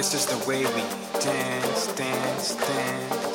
This is the way we dance, dance, dance.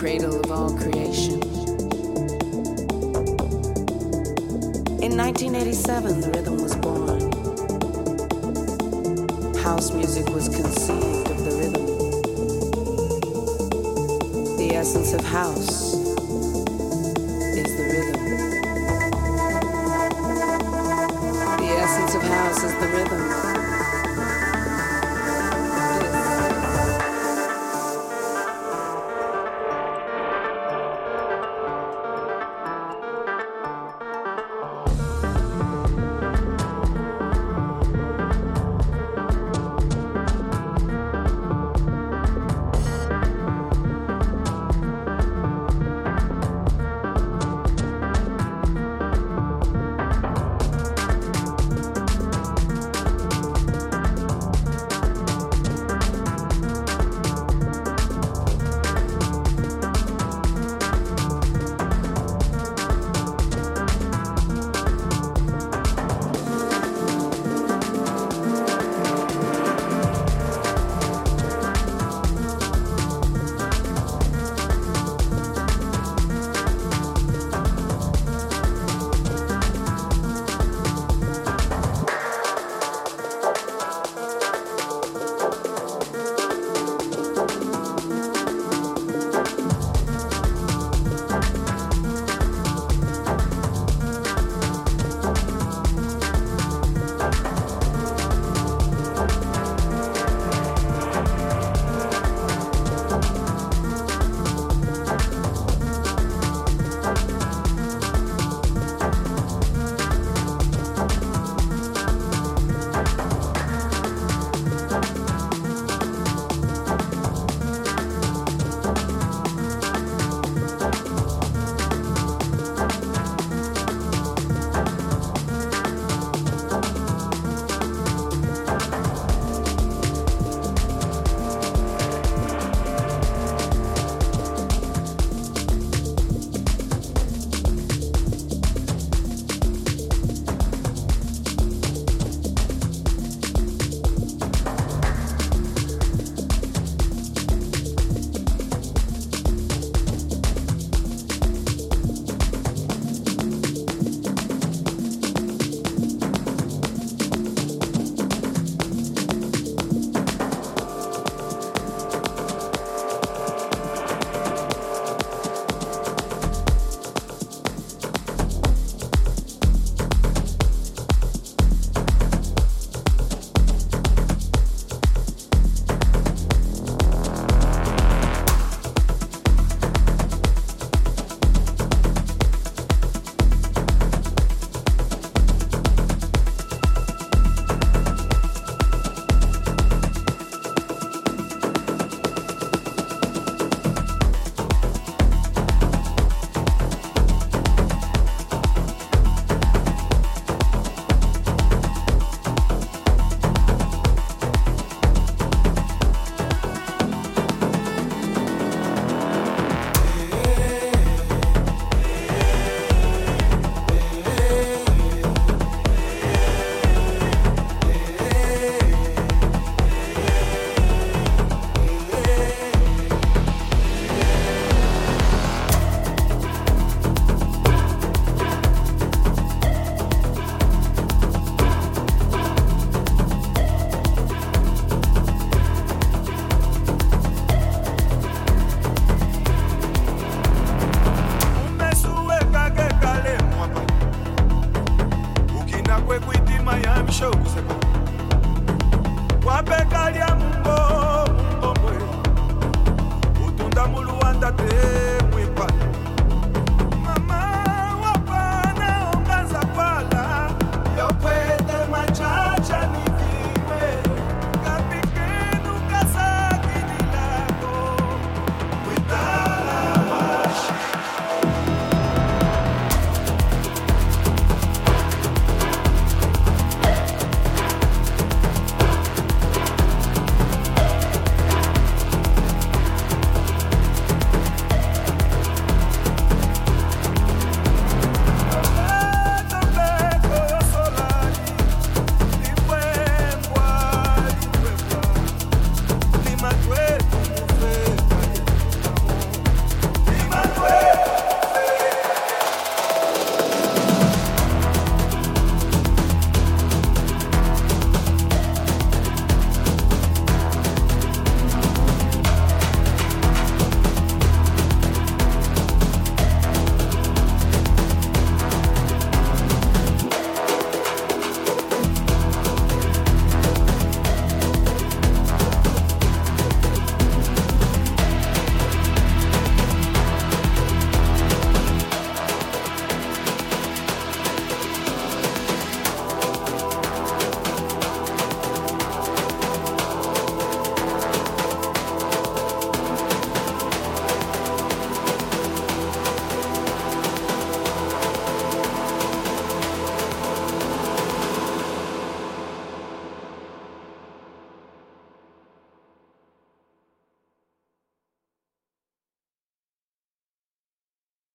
cradle of all creation. In 1987, the rhythm was born. House music was conceived of the rhythm, the essence of house.